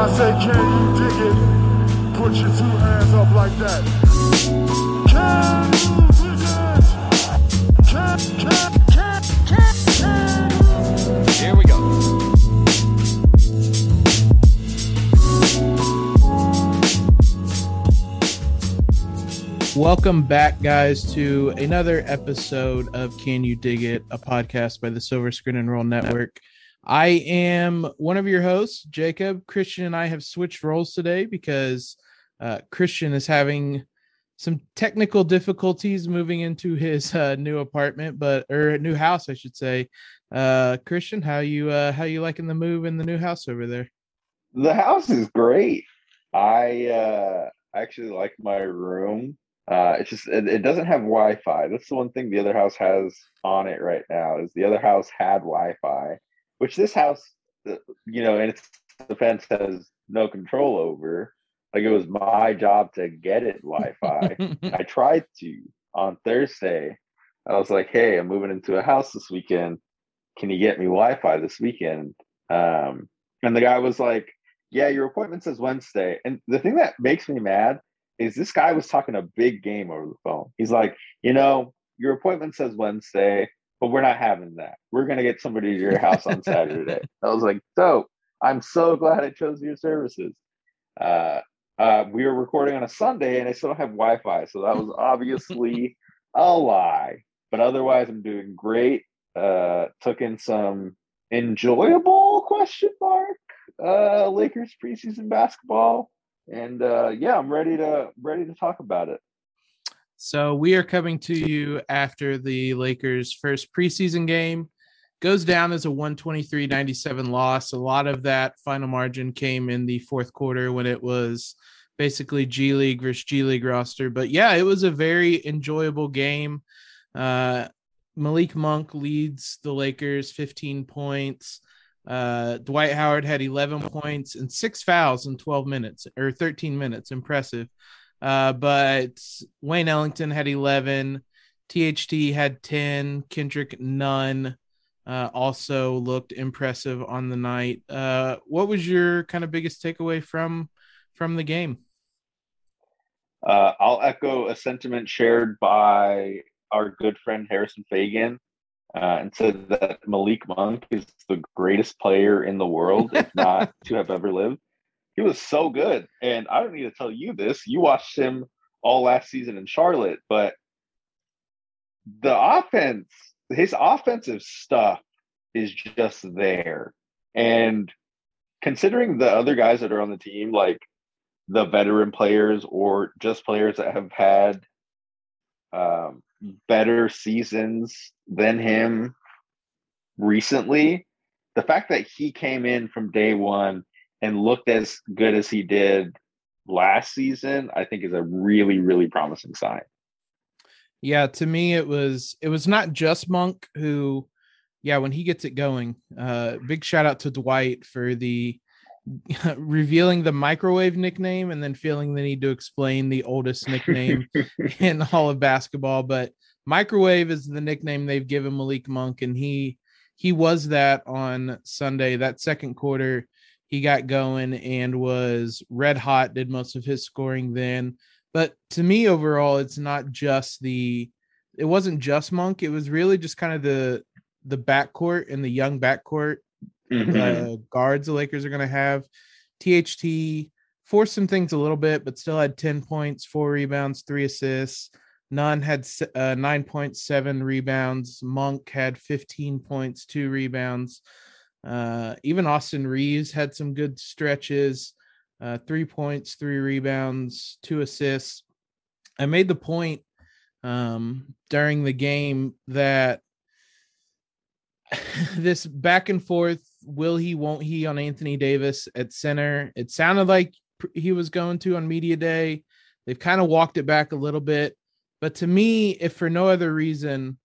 I say, can you dig it? Put your two hands up like that. Can you dig it? Can, can, can, can, can. Here we go. Welcome back, guys, to another episode of Can You Dig It, a podcast by the Silver Screen and Roll Network. I am one of your hosts, Jacob. Christian and I have switched roles today because uh, Christian is having some technical difficulties moving into his uh, new apartment, but or new house, I should say. Uh, Christian, how you uh, how you liking the move in the new house over there? The house is great. I uh actually like my room. Uh it's just it, it doesn't have Wi-Fi. That's the one thing the other house has on it right now is the other house had Wi-Fi, which this house uh, you know, and its defense has no control over. Like it was my job to get it Wi-Fi. I tried to on Thursday. I was like, "Hey, I'm moving into a house this weekend. Can you get me Wi-Fi this weekend?" Um, and the guy was like, "Yeah, your appointment says Wednesday." And the thing that makes me mad is this guy was talking a big game over the phone. He's like, "You know, your appointment says Wednesday, but we're not having that. We're gonna get somebody to your house on Saturday." I was like, "Dope! I'm so glad I chose your services." Uh, uh, we were recording on a Sunday and I still don't have Wi Fi. So that was obviously a lie. But otherwise, I'm doing great. Uh, took in some enjoyable question mark uh, Lakers preseason basketball. And uh, yeah, I'm ready to ready to talk about it. So we are coming to you after the Lakers' first preseason game goes down as a 123-97 loss. A lot of that final margin came in the fourth quarter when it was basically G League versus G League roster. But yeah, it was a very enjoyable game. Uh, Malik Monk leads the Lakers 15 points. Uh, Dwight Howard had 11 points and six fouls in 12 minutes or 13 minutes. Impressive. Uh, but Wayne Ellington had 11. THT had 10. Kendrick, Nunn. Uh, also looked impressive on the night. Uh, what was your kind of biggest takeaway from from the game? Uh, I'll echo a sentiment shared by our good friend Harrison Faigen, uh, and said that Malik Monk is the greatest player in the world, if not to have ever lived. He was so good, and I don't need to tell you this. You watched him all last season in Charlotte, but the offense his offensive stuff is just there. And considering the other guys that are on the team, like the veteran players or just players that have had um, better seasons than him recently, the fact that he came in from day one and looked as good as he did last season, I think is a really, really promising sign. Yeah, to me it was it was not just Monk who yeah, when he gets it going. Uh big shout out to Dwight for the revealing the microwave nickname and then feeling the need to explain the oldest nickname in all of basketball. But microwave is the nickname they've given Malik Monk, and he he was that on Sunday. That second quarter, he got going and was red hot. Did most of his scoring then. But to me, overall, it's not just the. It wasn't just Monk. It was really just kind of the the backcourt and the young backcourt Mhm. uh, guards the Lakers are going to have. THT forced some things a little bit, but still had 10 points, four rebounds, three assists. Nunn had uh, 9.7 rebounds. Monk had 15 points, two rebounds. Uh, even Austin Reaves had some good stretches uh, three points, three rebounds, two assists. I made the point um, during the game that this back and forth will he won't he on Anthony Davis at center it sounded like he was going to on media day they've kind of walked it back a little bit but to me if for no other reason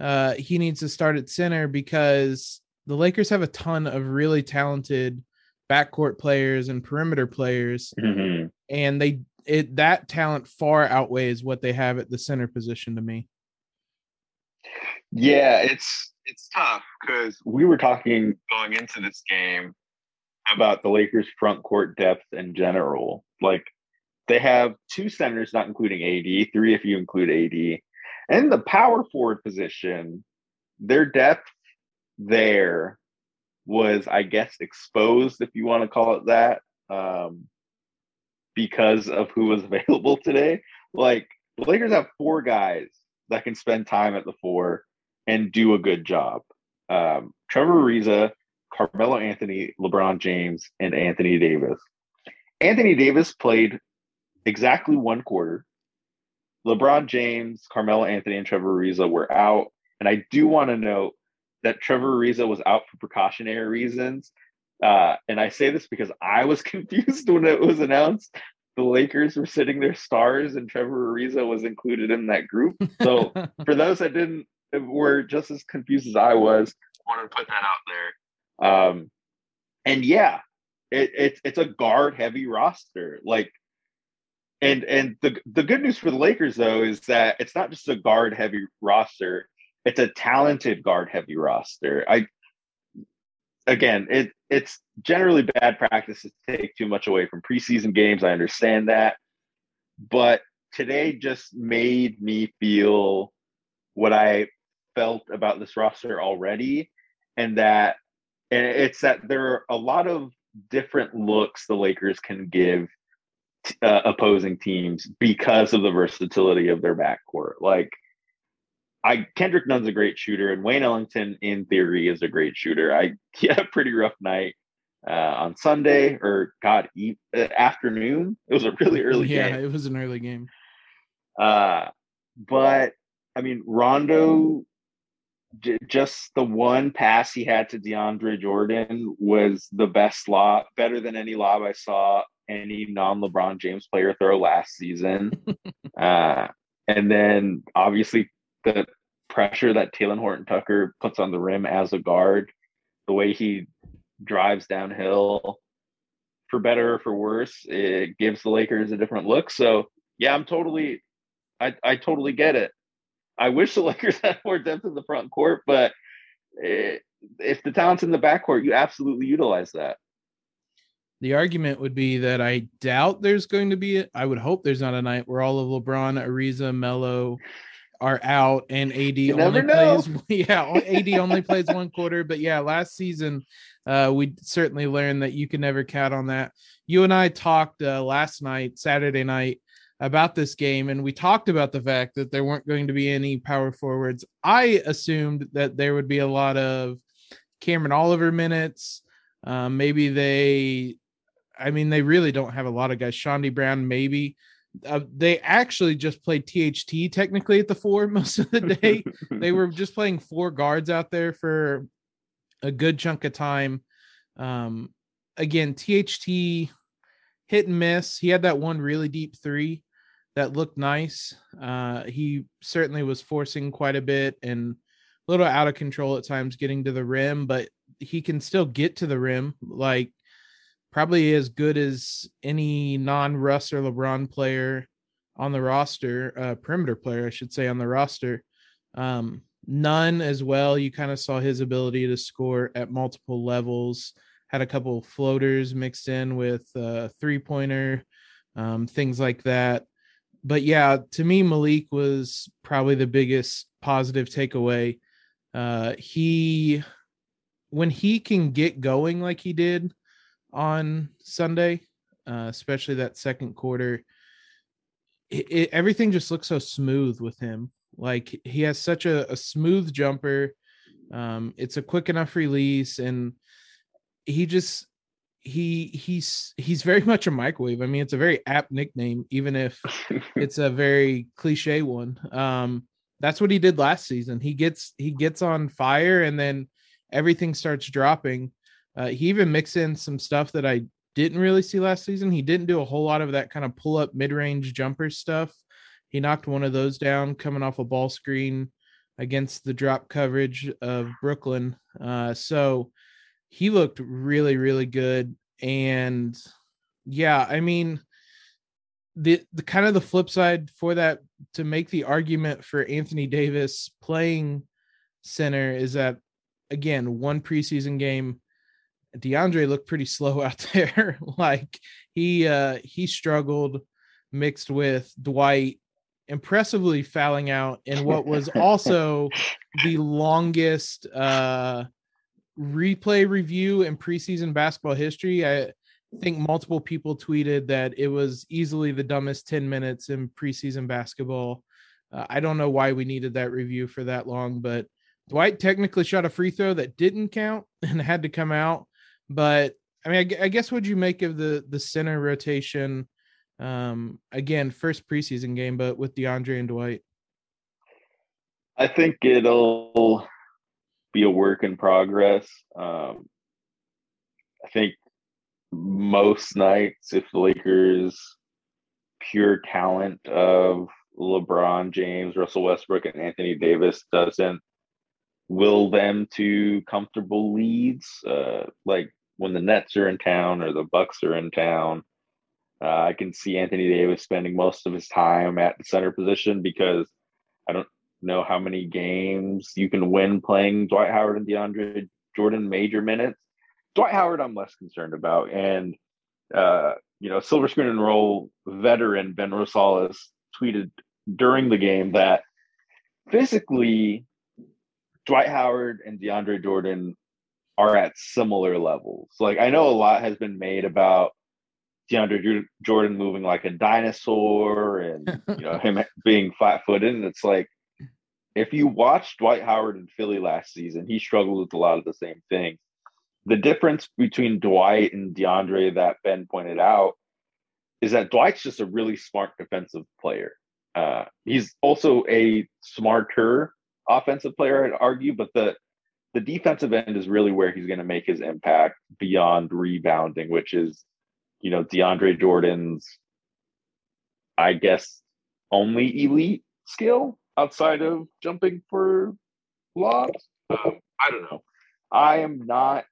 uh he needs to start at center because the Lakers have a ton of really talented backcourt players and perimeter players Mhm. and they it that talent far outweighs what they have at the center position to me Yeah, it's it's tough because we were talking going into this game about the Lakers front court depth in general. Like they have two centers, not including AD, three if you include AD. And the power forward position, their depth there was, I guess, exposed, if you want to call it that, um, because of who was available today. Like the Lakers have four guys that can spend time at the four and do a good job. Um, Trevor Ariza, Carmelo Anthony, LeBron James, and Anthony Davis. Anthony Davis played exactly one quarter. LeBron James, Carmelo Anthony, and Trevor Ariza were out. And I do want to note that Trevor Ariza was out for precautionary reasons. Uh, and I say this because I was confused when it was announced the Lakers were sitting their stars and Trevor Ariza was included in that group. So for those that didn't were just as confused as I was, I wanted to put that out there. Um, and yeah, it, it's it's a guard heavy roster. Like and and the the good news for the Lakers though is that it's not just a guard heavy roster, it's a talented guard heavy roster. I again, it it's generally bad practice to take too much away from preseason games. I understand that. But today just made me feel what I felt about this roster already and that and it's that there are a lot of different looks the Lakers can give uh, opposing teams because of the versatility of their backcourt. Like, I Kendrick Nunn's a great shooter, and Wayne Ellington, in theory, is a great shooter. I he had a pretty rough night uh, on Sunday, or God, e- uh, afternoon. It was a really early yeah, game. Yeah, it was an early game. Uh, but I mean, Rondo, j- just the one pass he had to DeAndre Jordan was the best lob, better than any lob I saw any non LeBron James player throw last season. uh, and then obviously the pressure that Talen Horton Tucker puts on the rim as a guard, the way he drives downhill, for better or for worse, it gives the Lakers a different look. So yeah, I'm totally, I, I totally get it. I wish the Lakers had more depth in the front court, but it, if the talent's in the backcourt, you absolutely utilize that. The argument would be that I doubt there's going to be. I would hope there's not a night where all of LeBron, Ariza, Melo are out and AD You only plays. Yeah, AD only plays one quarter. But yeah, last season uh, we certainly learned that you can never count on that. You and I talked uh, last night, Saturday night, about this game, and we talked about the fact that there weren't going to be any power forwards. I assumed that there would be a lot of Cameron Oliver minutes. Um, maybe they, I mean, they really don't have a lot of guys. Chaundee Brown, maybe. Uh, they actually just played THT technically at the four most of the day. they were just playing four guards out there for a good chunk of time. Um, again, THT hit and miss. He had that one really deep three that looked nice. Uh, he certainly was forcing quite a bit and a little out of control at times getting to the rim, but he can still get to the rim. Like probably as good as any non-Russ or LeBron player on the roster, uh, perimeter player, I should say, on the roster. Um, Nunn as well. You kind of saw his ability to score at multiple levels. Had a couple floaters mixed in with uh, three pointer, um, things like that. But yeah, to me, Malik was probably the biggest positive takeaway. Uh, he, when he can get going like he did on Sunday, uh, especially that second quarter, it, it, everything just looks so smooth with him. Like he has such a, a smooth jumper. Um, it's a quick enough release, and he just he he's he's very much a microwave. I mean, it's a very apt nickname, even if it's a very cliche one. Um, that's what he did last season. He gets he gets on fire, and then everything starts dropping. Uh, he even mixed in some stuff that I didn't really see last season. He didn't do a whole lot of that kind of pull up mid range jumper stuff. He knocked one of those down coming off a ball screen against the drop coverage of Brooklyn. Uh, so he looked really, really good. And yeah, I mean, the the kind of the flip side for that to make the argument for Anthony Davis playing center is that again, one preseason game DeAndre looked pretty slow out there. like he uh he struggled mixed with Dwight impressively fouling out in what was also the longest uh replay review in preseason basketball history. I think multiple people tweeted that it was easily the dumbest 10 minutes in preseason basketball. Uh, I don't know why we needed that review for that long, but Dwight technically shot a free throw that didn't count and had to come out. But I mean, I, I guess what you make of the the center rotation? Um, again, first preseason game, but with DeAndre and Dwight. I think it'll be a work in progress. Um, I think most nights, if the Lakers' pure talent of LeBron James, Russell Westbrook, and Anthony Davis doesn't will them to comfortable leads, uh, like when the Nets are in town or the Bucks are in town. Uh, I can see Anthony Davis spending most of his time at the center position because I don't know how many games you can win playing Dwight Howard and DeAndre Jordan major minutes. Dwight Howard, I'm less concerned about. And, uh, you know, Silver Screen and Roll veteran Ben Rosales tweeted during the game that physically Dwight Howard and DeAndre Jordan are at similar levels. Like I know a lot has been made about DeAndre Jordan moving like a dinosaur and you know him being flat-footed and it's like if you watch Dwight Howard in Philly last season, he struggled with a lot of the same things. The difference between Dwight and DeAndre that Ben pointed out is that Dwight's just a really smart defensive player. Uh, he's also a smarter offensive player, I'd argue, but the the defensive end is really where he's going to make his impact beyond rebounding, which is, you know, DeAndre Jordan's, I guess, only elite skill outside of jumping for lobs. Um, I don't know. I am not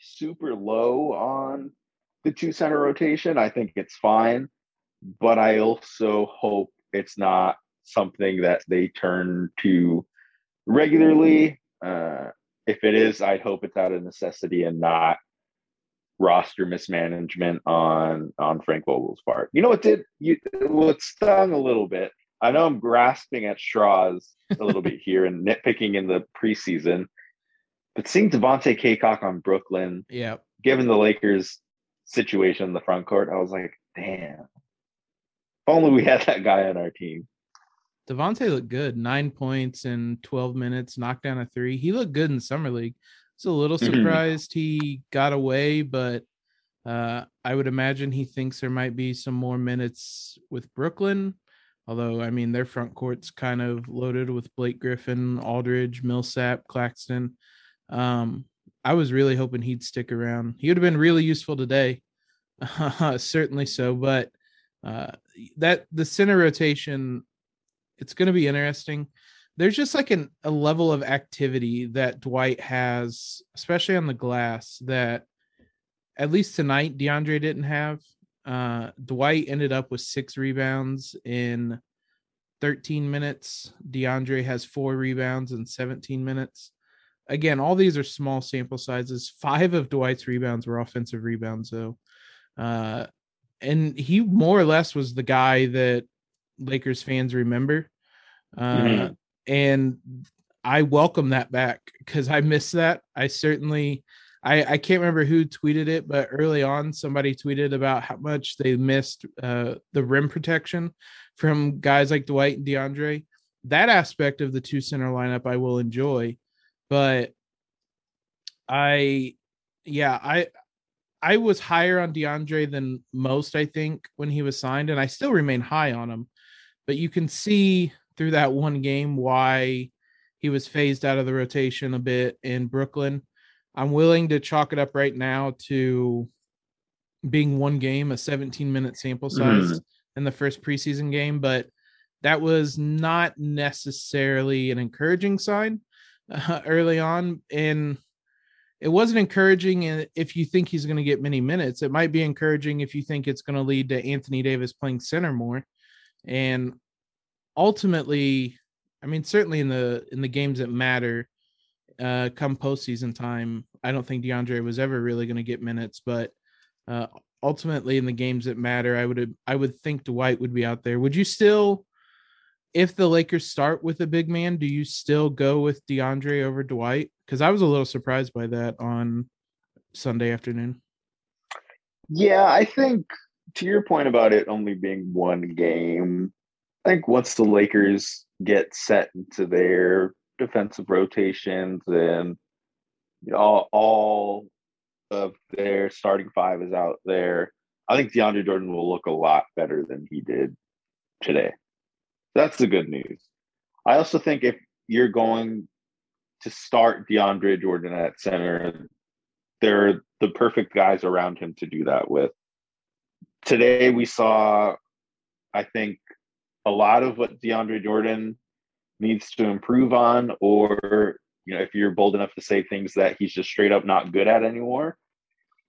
super low on the two center rotation. I think it's fine, but I also hope it's not something that they turn to regularly. Uh, if it is, I hope it's out of necessity and not roster mismanagement on on Frank Vogel's part. You know what did you what stung a little bit. I know I'm grasping at straws a little bit here and nitpicking in the preseason, but seeing Devontae Cacok on Brooklyn, yeah, given the Lakers situation in the front court, I was like, damn. If only we had that guy on our team. Devontae looked good. Nine points in 12 minutes, knocked down a three. He looked good in summer league. It's a little Mhm. surprised he got away, but uh, I would imagine he thinks there might be some more minutes with Brooklyn. Although, I mean, their front court's kind of loaded with Blake Griffin, Aldridge, Millsap, Claxton. Um, I was really hoping he'd stick around. He would have been really useful today. Certainly so. But uh, that the center rotation it's going to be interesting. There's just like an, a level of activity that Dwight has, especially on the glass, that at least tonight DeAndre didn't have. Uh, Dwight ended up with six rebounds in 13 minutes. DeAndre has four rebounds in 17 minutes. Again, all these are small sample sizes. Five of Dwight's rebounds were offensive rebounds, though. Uh, and he more or less was the guy that Lakers fans remember. Uh, Mhm. And I welcome that back because I miss that. I certainly, I, I can't remember who tweeted it, but early on, somebody tweeted about how much they missed uh, the rim protection from guys like Dwight and DeAndre. That aspect of the two center lineup I will enjoy, but I, yeah, I, I was higher on DeAndre than most, I think, when he was signed, and I still remain high on him. But you can see through that one game why he was phased out of the rotation a bit in Brooklyn. I'm willing to chalk it up right now to being one game, a 17 minute sample size in the first preseason game, but that was not necessarily an encouraging sign uh, early on. And it wasn't encouraging in- if you think he's going to get many minutes. It might be encouraging if you think it's going to lead to Anthony Davis playing center more. And ultimately, I mean, certainly in the in the games that matter, uh, come postseason time, I don't think DeAndre was ever really going to get minutes, but uh, ultimately in the games that matter, I would I would think Dwight would be out there. Would you still, if the Lakers start with a big man, do you still go with DeAndre over Dwight? Because I was a little surprised by that on Sunday afternoon. Yeah, I think to your point about it only being one game, I think once the Lakers get set into their defensive rotations and all, all of their starting five is out there, I think DeAndre Jordan will look a lot better than he did today. That's the good news. I also think if you're going to start DeAndre Jordan at center, there are the perfect guys around him to do that with. Today we saw, I think, a lot of what DeAndre Jordan needs to improve on, or you know, if you're bold enough to say things that he's just straight up not good at anymore.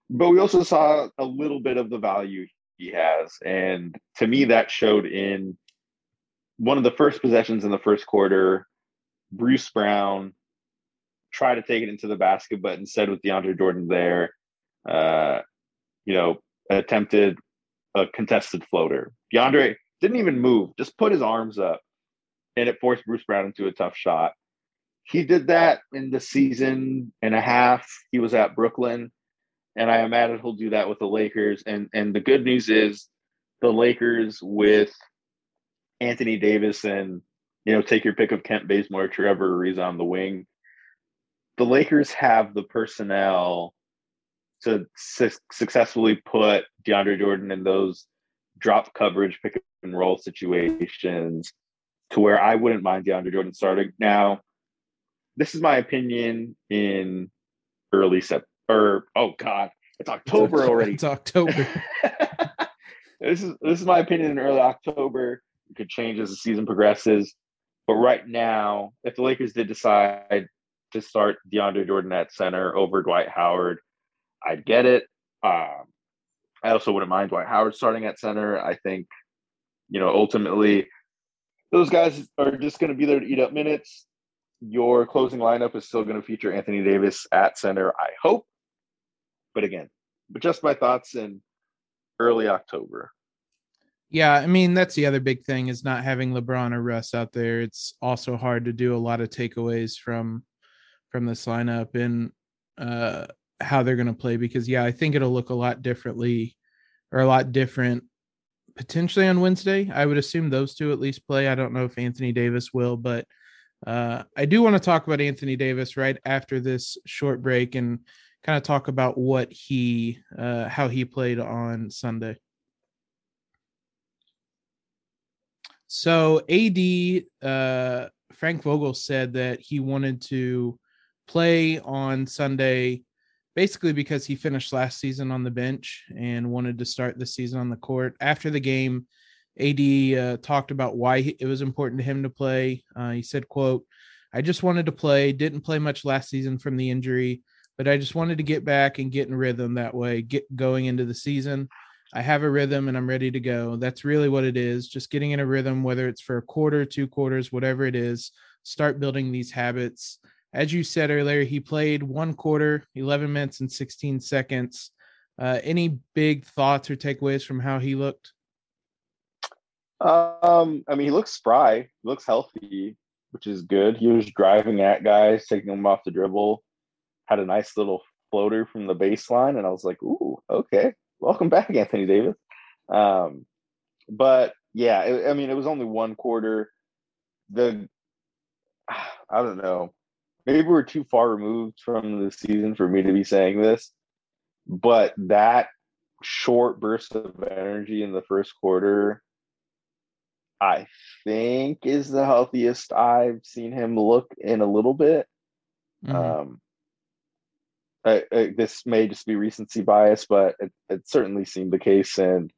But we also saw a little bit of the value he has. And to me, that showed in one of the first possessions in the first quarter. Bruce Brown tried to take it into the basket, but instead, with DeAndre Jordan there, uh, you know, attempted a contested floater. DeAndre didn't even move, just put his arms up, and it forced Bruce Brown into a tough shot. He did that in the season and a half he was at Brooklyn, and I imagine he'll do that with the Lakers. And and the good news is, the Lakers with Anthony Davis and you know take your pick of Kent Bazemore, Trevor Ariza on the wing. The Lakers have the personnel to su- successfully put DeAndre Jordan in those drop coverage pick and roll situations to where I wouldn't mind DeAndre Jordan starting. Now, this is my opinion in early September. Oh God, it's October already. It's October. this is this is my opinion in early October. It could change as the season progresses. But right now, if the Lakers did decide to start DeAndre Jordan at center over Dwight Howard, I'd get it. Um, I also wouldn't mind Dwight Howard starting at center. I think, you know, ultimately, those guys are just going to be there to eat up minutes. Your closing lineup is still going to feature Anthony Davis at center, I hope. But again, but just my thoughts in early October. Yeah, I mean that's the other big thing is not having LeBron or Russ out there. It's also hard to do a lot of takeaways from from this lineup and uh how they're going to play because yeah, I think it'll look a lot differently or a lot different potentially on Wednesday. I would assume those two at least play. I don't know if Anthony Davis will, but uh I do want to talk about Anthony Davis right after this short break and kind of talk about what he uh how he played on Sunday. So AD uh Frank Vogel said that he wanted to play on Sunday basically because he finished last season on the bench and wanted to start the season on the court. After the game, AD uh, talked about why it was important to him to play. Uh, he said, "quote I just wanted to play. Didn't play much last season from the injury, but I just wanted to get back and get in rhythm that way, get going into the season. I have a rhythm and I'm ready to go. That's really what it is. Just getting in a rhythm, whether it's for a quarter, two quarters, whatever it is, start building these habits. As you said earlier, he played one quarter, 11 minutes and 16 seconds. Uh, any big thoughts or takeaways from how he looked? Um, I mean, he looks spry, he looks healthy, which is good. He was driving at guys, taking them off the dribble, had a nice little floater from the baseline, and I was like, ooh, okay, welcome back, Anthony Davis. Um, but yeah, it, I mean, it was only one quarter. The I don't know. Maybe we're too far removed from the season for me to be saying this, but that short burst of energy in the first quarter, I think, is the healthiest I've seen him look in a little bit. Mhm. Um, I, I, this may just be recency bias, but it, it certainly seemed the case, and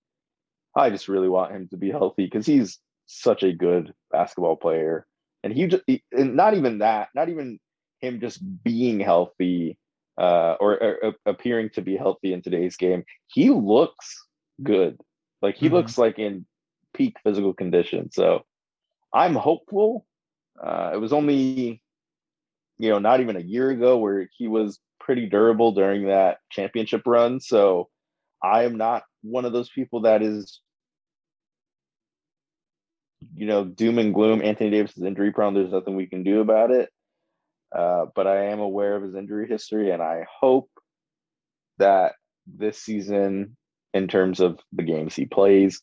I just really want him to be healthy because he's such a good basketball player, and he just he, and not even that, not even him just being healthy uh, or, or, appearing to be healthy in today's game. He looks good, like he Mhm. looks like in peak physical condition. So I'm hopeful. Uh, it was only you know, not even a year ago where he was pretty durable during that championship run. So I am not one of those people that is, you know, doom and gloom. Anthony Davis is injury prone. There's nothing we can do about it. Uh, but I am aware of his injury history, and I hope that this season, in terms of the games he plays,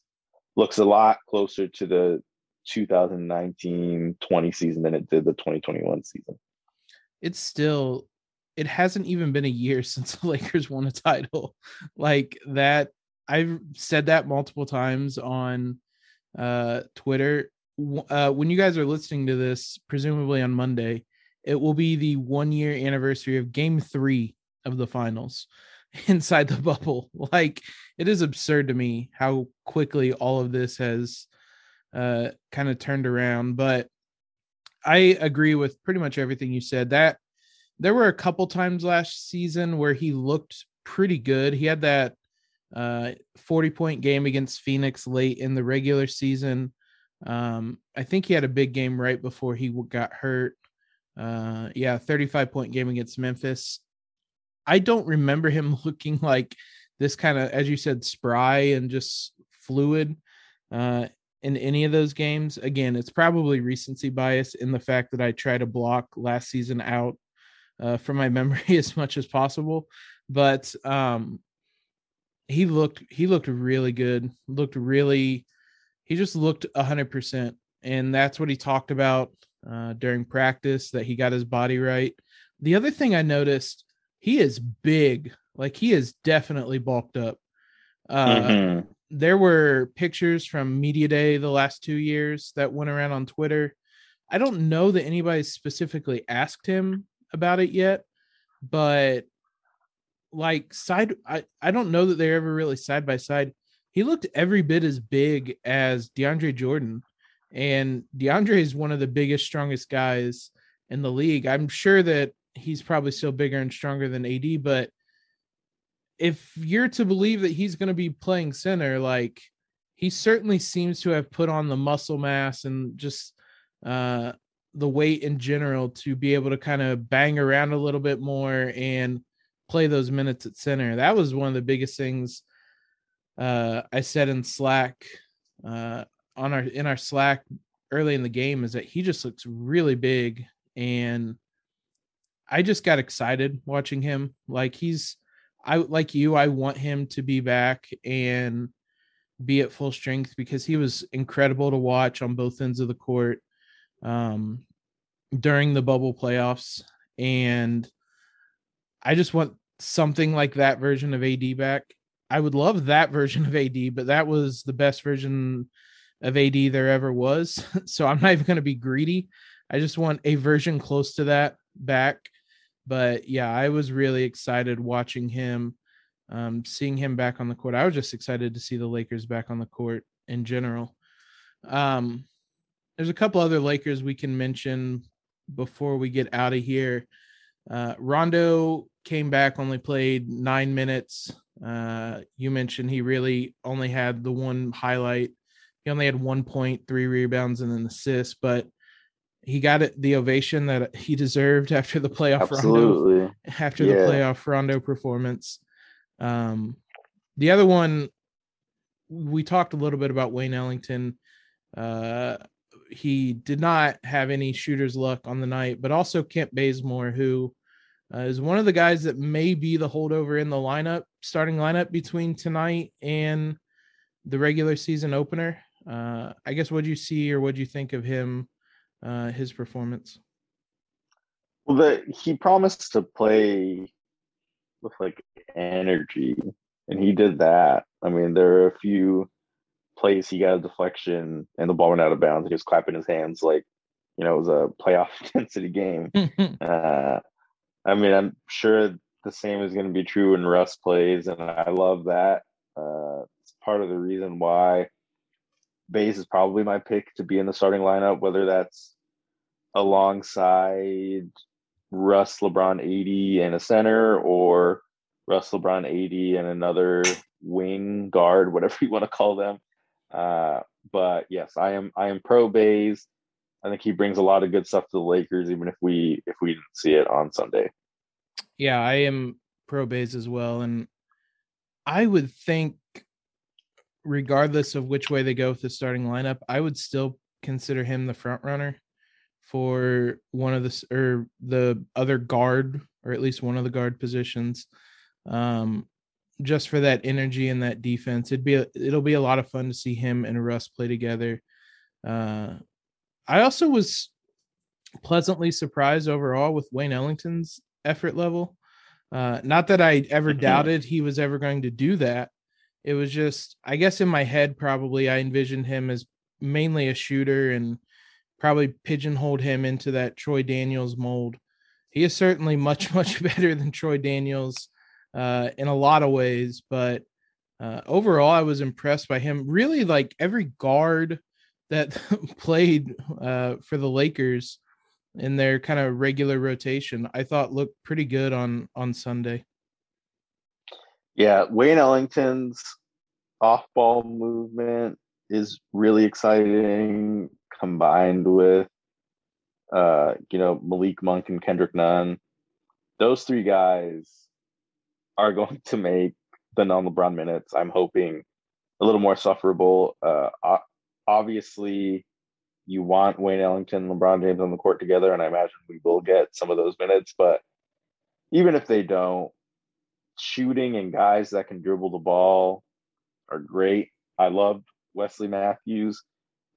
looks a lot closer to the 2019 20 season than it did the 2021 season. It's still, it hasn't even been a year since the Lakers won a title. Like that, I've said that multiple times on uh, Twitter. Uh, when you guys are listening to this, presumably on Monday, it will be the one year anniversary of game three of the finals inside the bubble. Like it is absurd to me how quickly all of this has uh, kind of turned around. But I agree with pretty much everything you said. That there were a couple times last season where he looked pretty good. He had that uh, 40 point game against Phoenix late in the regular season. Um, I think he had a big game right before he got hurt. Uh, yeah, 35 point game against Memphis. I don't remember him looking like this kind of, as you said, spry and just fluid uh, in any of those games. Again, it's probably recency bias in the fact that I try to block last season out uh, from my memory as much as possible. But um, he looked he looked really good. Looked really, he just looked hundred percent, and that's what he talked about uh, during practice that he got his body right. The other thing I noticed, he is big. Like he is definitely bulked up. Uh, mm-hmm. There were pictures from Media Day the last two years that went around on Twitter. I don't know that anybody specifically asked him about it yet, but like side, I, I don't know that they're ever really side by side. He looked every bit as big as DeAndre Jordan and DeAndre is one of the biggest, strongest guys in the league. I'm sure that he's probably still bigger and stronger than AD, but if you're to believe that he's going to be playing center, like he certainly seems to have put on the muscle mass and just uh, the weight in general to be able to kind of bang around a little bit more and play those minutes at center. That was one of the biggest things uh, I said in Slack uh, on our in our Slack early in the game is that he just looks really big and I just got excited watching him. Like he's I like you, I want him to be back and be at full strength because he was incredible to watch on both ends of the court um during the bubble playoffs and I just want something like that version of AD back. I would love that version of AD, but that was the best version of AD there ever was. So I'm not even going to be greedy. I just want a version close to that back. But yeah, I was really excited watching him, um, seeing him back on the court. I was just excited to see the Lakers back on the court in general. Um, there's a couple other Lakers we can mention before we get out of here. Uh, Rondo came back, only played nine minutes. Uh, you mentioned he really only had the one highlight he only had one point, three rebounds, and an assist, but he got it the ovation that he deserved after the playoff Absolutely. Rondo after yeah. the playoff Rondo performance. Um, the other one, we talked a little bit about Wayne Ellington. Uh, he did not have any shooter's luck on the night, but also Kent Bazemore, who uh, is one of the guys that may be the holdover in the lineup, starting lineup between tonight and the regular season opener uh, I guess what do you see or what do you think of him, uh, his performance? Well, the, he promised to play with like energy, and he did that. I mean, there are a few plays he got a deflection and the ball went out of bounds. He was clapping his hands like, you know, it was a playoff intensity game. uh, I mean, I'm sure the same is going to be true when Russ plays, and I love that. Uh, it's part of the reason why Baze is probably my pick to be in the starting lineup, whether that's alongside Russ LeBron AD and a center or Russ LeBron AD and another wing guard, whatever you want to call them. Uh, but yes, I am I am pro Baze. I think he brings a lot of good stuff to the Lakers, even if we if we didn't see it on Sunday. Yeah, I am pro Baze as well, and I would think, regardless of which way they go with the starting lineup, I would still consider him the front runner for one of the or the other guard, or at least one of the guard positions. Um, just for that energy and that defense, it'd be a, it'll be a lot of fun to see him and Russ play together. Uh, I also was pleasantly surprised overall with Wayne Ellington's effort level. Uh, not that I ever doubted he was ever going to do that. It was just, I guess, in my head, probably I envisioned him as mainly a shooter and probably pigeonholed him into that Troy Daniels mold. He is certainly much, much better than Troy Daniels uh, in a lot of ways, but uh, overall, I was impressed by him. Really, like every guard that played uh, for the Lakers in their kind of regular rotation, I thought looked pretty good on on Sunday. Yeah, Wayne Ellington's off-ball movement is really exciting, combined with uh, you know Malik Monk and Kendrick Nunn. Those three guys are going to make the non-LeBron minutes. I'm hoping a little more sufferable. Uh, obviously, you want Wayne Ellington and LeBron James on the court together, and I imagine we will get some of those minutes. But even if they don't, shooting and guys that can dribble the ball are great. I loved Wesley Matthews.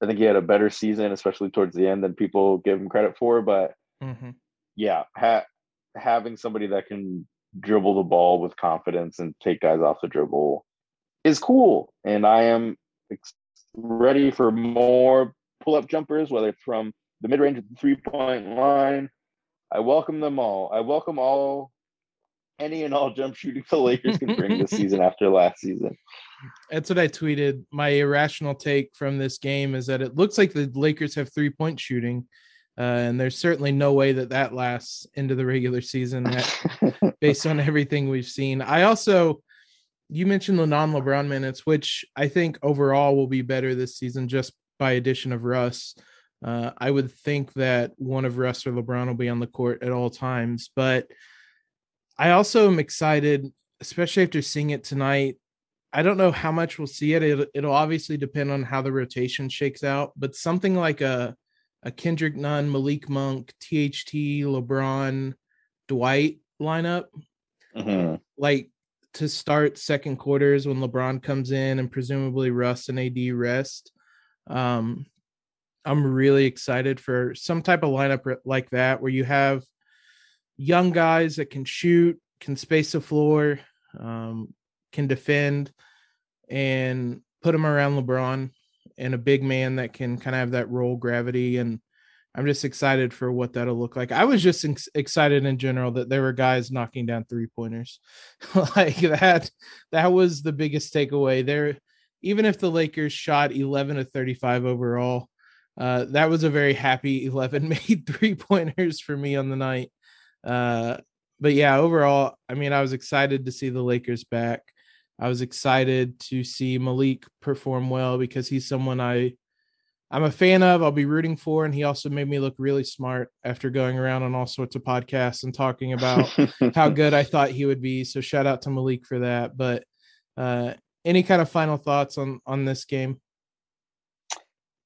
I think he had a better season, especially towards the end, than people give him credit for. But Mm-hmm. yeah, ha- having somebody that can dribble the ball with confidence and take guys off the dribble is cool. And I am ex- ready for more pull up jumpers, whether it's from the mid range of the three point line. I welcome them all. I welcome all, any and all jump shooting the Lakers can bring this season after last season. That's what I tweeted. My irrational take from this game is that it looks like the Lakers have three point shooting, uh, and there's certainly no way that that lasts into the regular season that- based on everything we've seen. I also, you mentioned the non LeBron minutes, which I think overall will be better this season just by addition of Russ. Uh, I would think that one of Russ or LeBron will be on the court at all times, but I also am excited, especially after seeing it tonight. I don't know how much we'll see it. It'll, it'll obviously depend on how the rotation shakes out, but something like a a Kendrick Nunn, Malik Monk, THT, LeBron, Dwight lineup, Mhm. like to start second quarters when LeBron comes in and presumably Russ and AD rest. Um, I'm really excited for some type of lineup like that where you have young guys that can shoot, can space the floor, um, can defend, and put them around LeBron and a big man that can kind of have that roll gravity. And I'm just excited for what that'll look like. I was just ex- excited in general that there were guys knocking down three pointers like that. That was the biggest takeaway there. Even if the Lakers shot 11 to 35 overall, uh, that was a very happy 11 made three pointers for me on the night. Uh, but yeah, overall, I mean, I was excited to see the Lakers back. I was excited to see Malik perform well because he's someone I I'm a fan of. I'll be rooting for, and he also made me look really smart after going around on all sorts of podcasts and talking about how good I thought he would be. So shout out to Malik for that. But uh, any kind of final thoughts on on this game?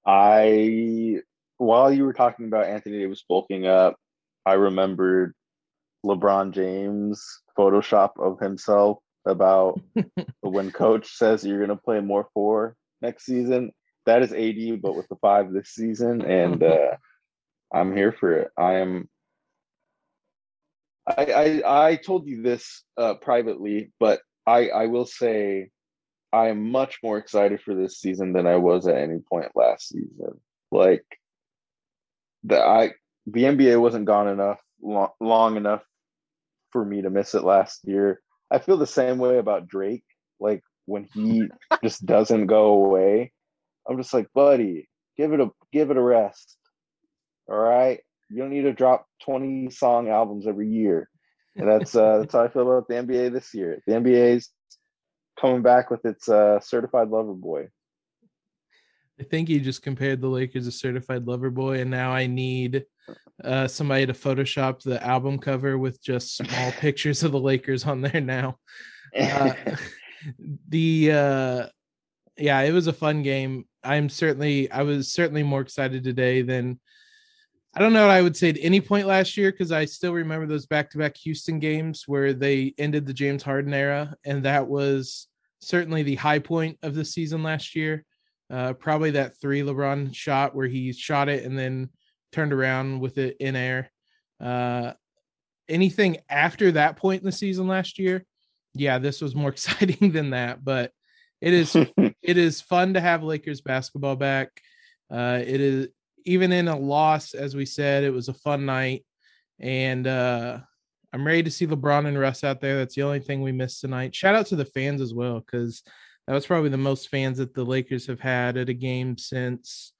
I while you were talking about Anthony Davis bulking up, I remembered LeBron James Photoshop of himself about when coach says you're gonna play more four next season. That is AD, but with the five this season, and uh, I'm here for it. I am. I I, I told you this uh, privately, but I I will say I am much more excited for this season than I was at any point last season. Like the I the NBA wasn't gone enough long, long enough for me to miss it last year. I feel the same way about Drake. Like when he just doesn't go away, I'm just like, buddy, give it a give it a rest. All right, you don't need to drop 20 song albums every year. And that's uh, that's how I feel about the NBA this year. The NBA's coming back with its uh, certified lover boy. I think he just compared the Lakers to Certified Lover Boy, and now I need uh, somebody to Photoshop the album cover with just small pictures of the Lakers on there now. Uh, the uh, yeah, it was a fun game. I'm certainly I was certainly more excited today than I don't know what I would say at any point last year because I still remember those back-to-back Houston games where they ended the James Harden era, and that was certainly the high point of the season last year. Uh, probably that three LeBron shot where he shot it and then turned around with it in air. Uh, anything after that point in the season last year, yeah, this was more exciting than that. But it is it is fun to have Lakers basketball back. Uh, it is even in a loss, as we said, it was a fun night, and uh, I'm ready to see LeBron and Russ out there. That's the only thing we missed tonight. Shout out to the fans as well, because that was probably the most fans that the Lakers have had at a game since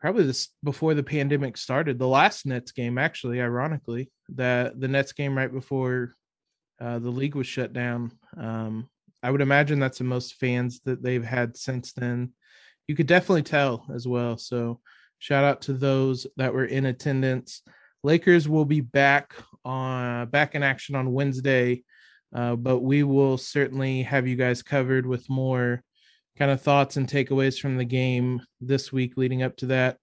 probably this before the pandemic started. The last Nets game, actually, ironically, that the Nets game right before uh, the league was shut down. Um, I would imagine that's the most fans that they've had since then. You could definitely tell as well. So shout out to those that were in attendance. Lakers will be back on back in action on Wednesday uh, but we will certainly have you guys covered with more kind of thoughts and takeaways from the game this week leading up to that.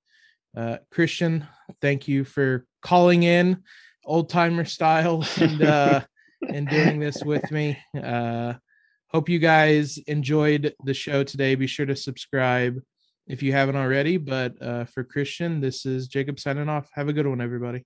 Uh, Christian, thank you for calling in old timer style and uh, and doing this with me. Uh, hope you guys enjoyed the show today. Be sure to subscribe if you haven't already. But uh, for Christian, this is Jacob signing off. Have a good one, everybody.